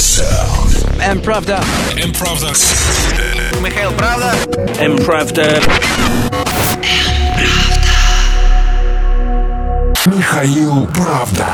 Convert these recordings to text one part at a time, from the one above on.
М-правда. М-правда. Михаил Правда. М-правда. Михаил Правда.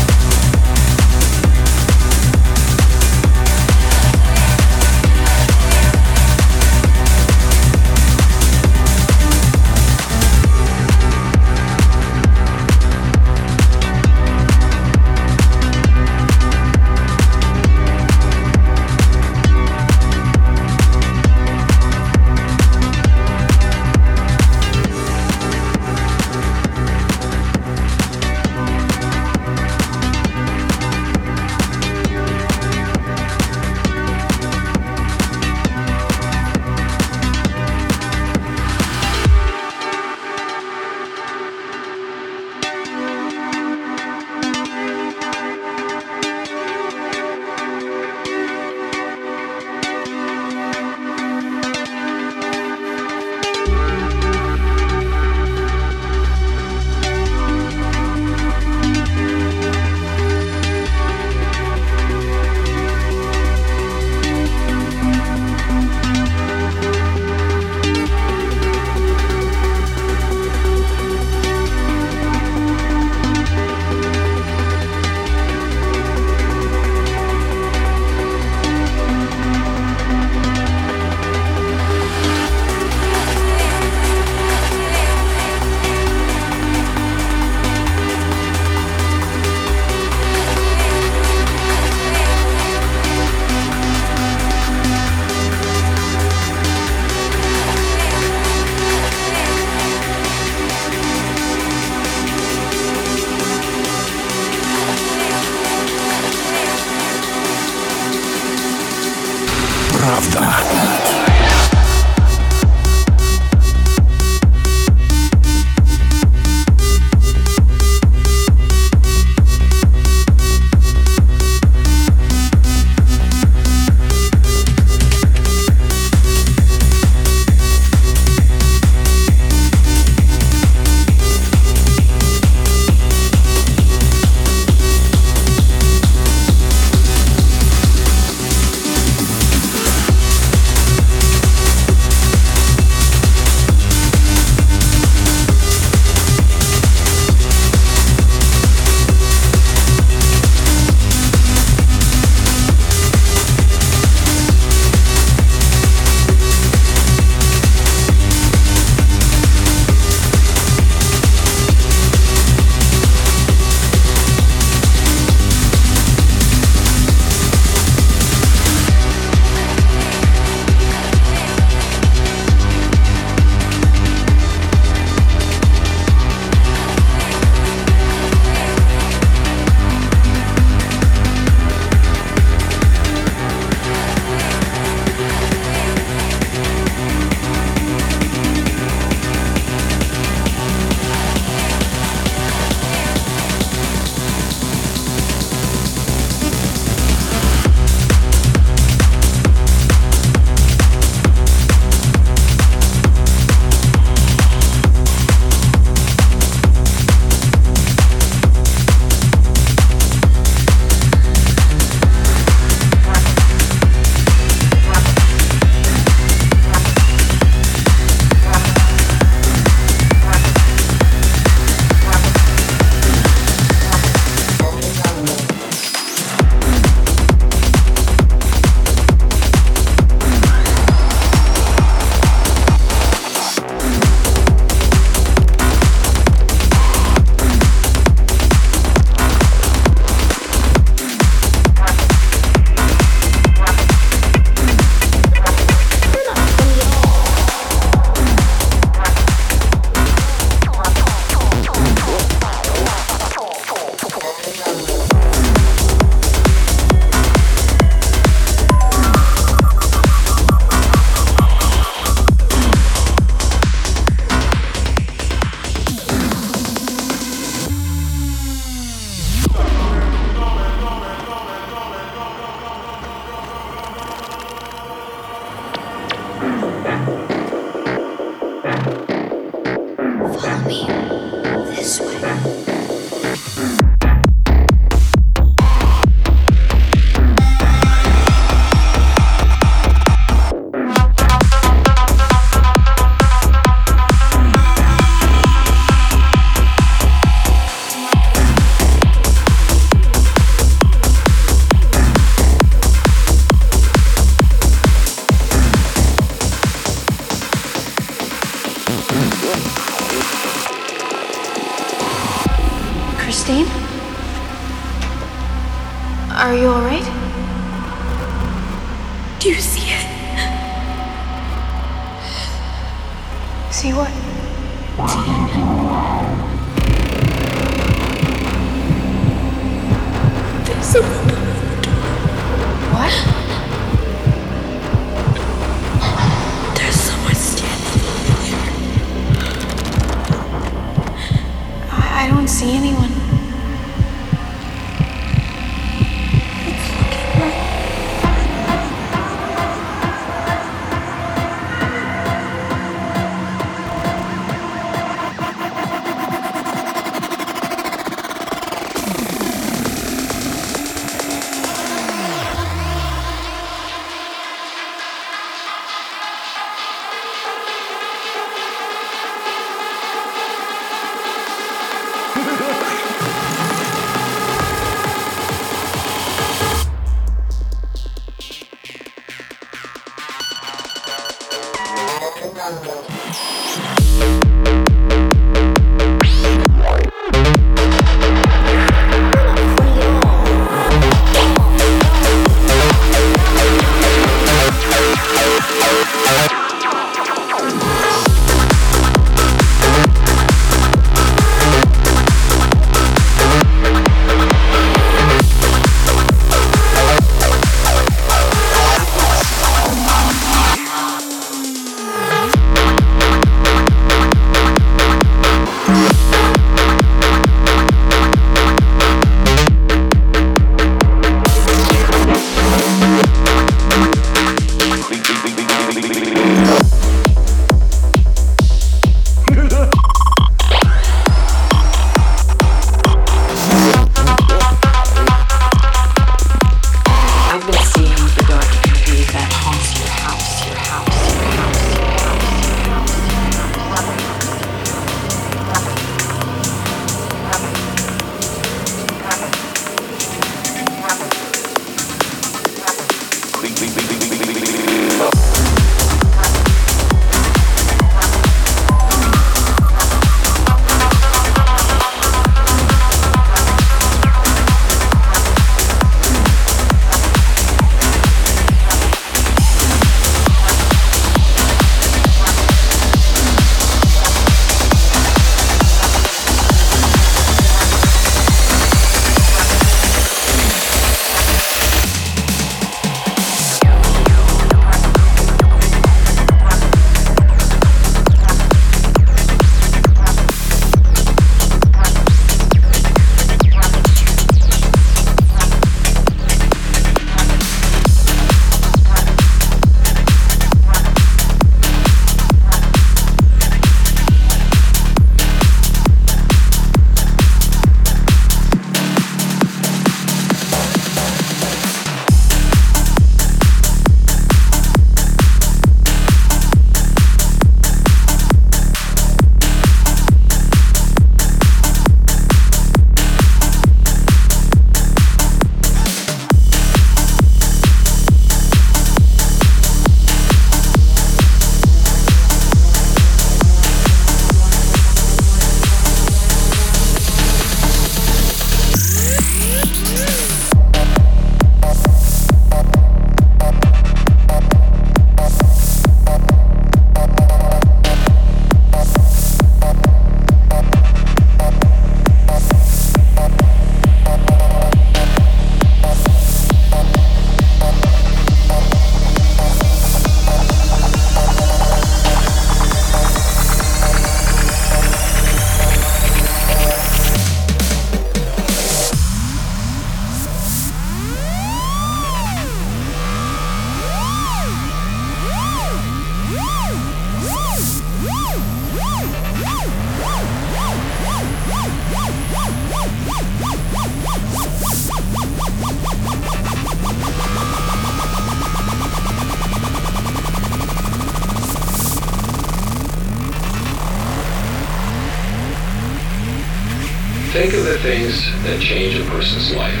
Think of the things that change a person's life.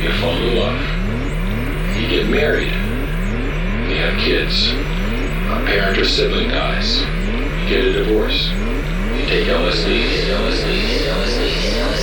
You fall in love. You get married. You have kids. A parent or sibling dies. You get a divorce. You take LSD. LSD. LSD.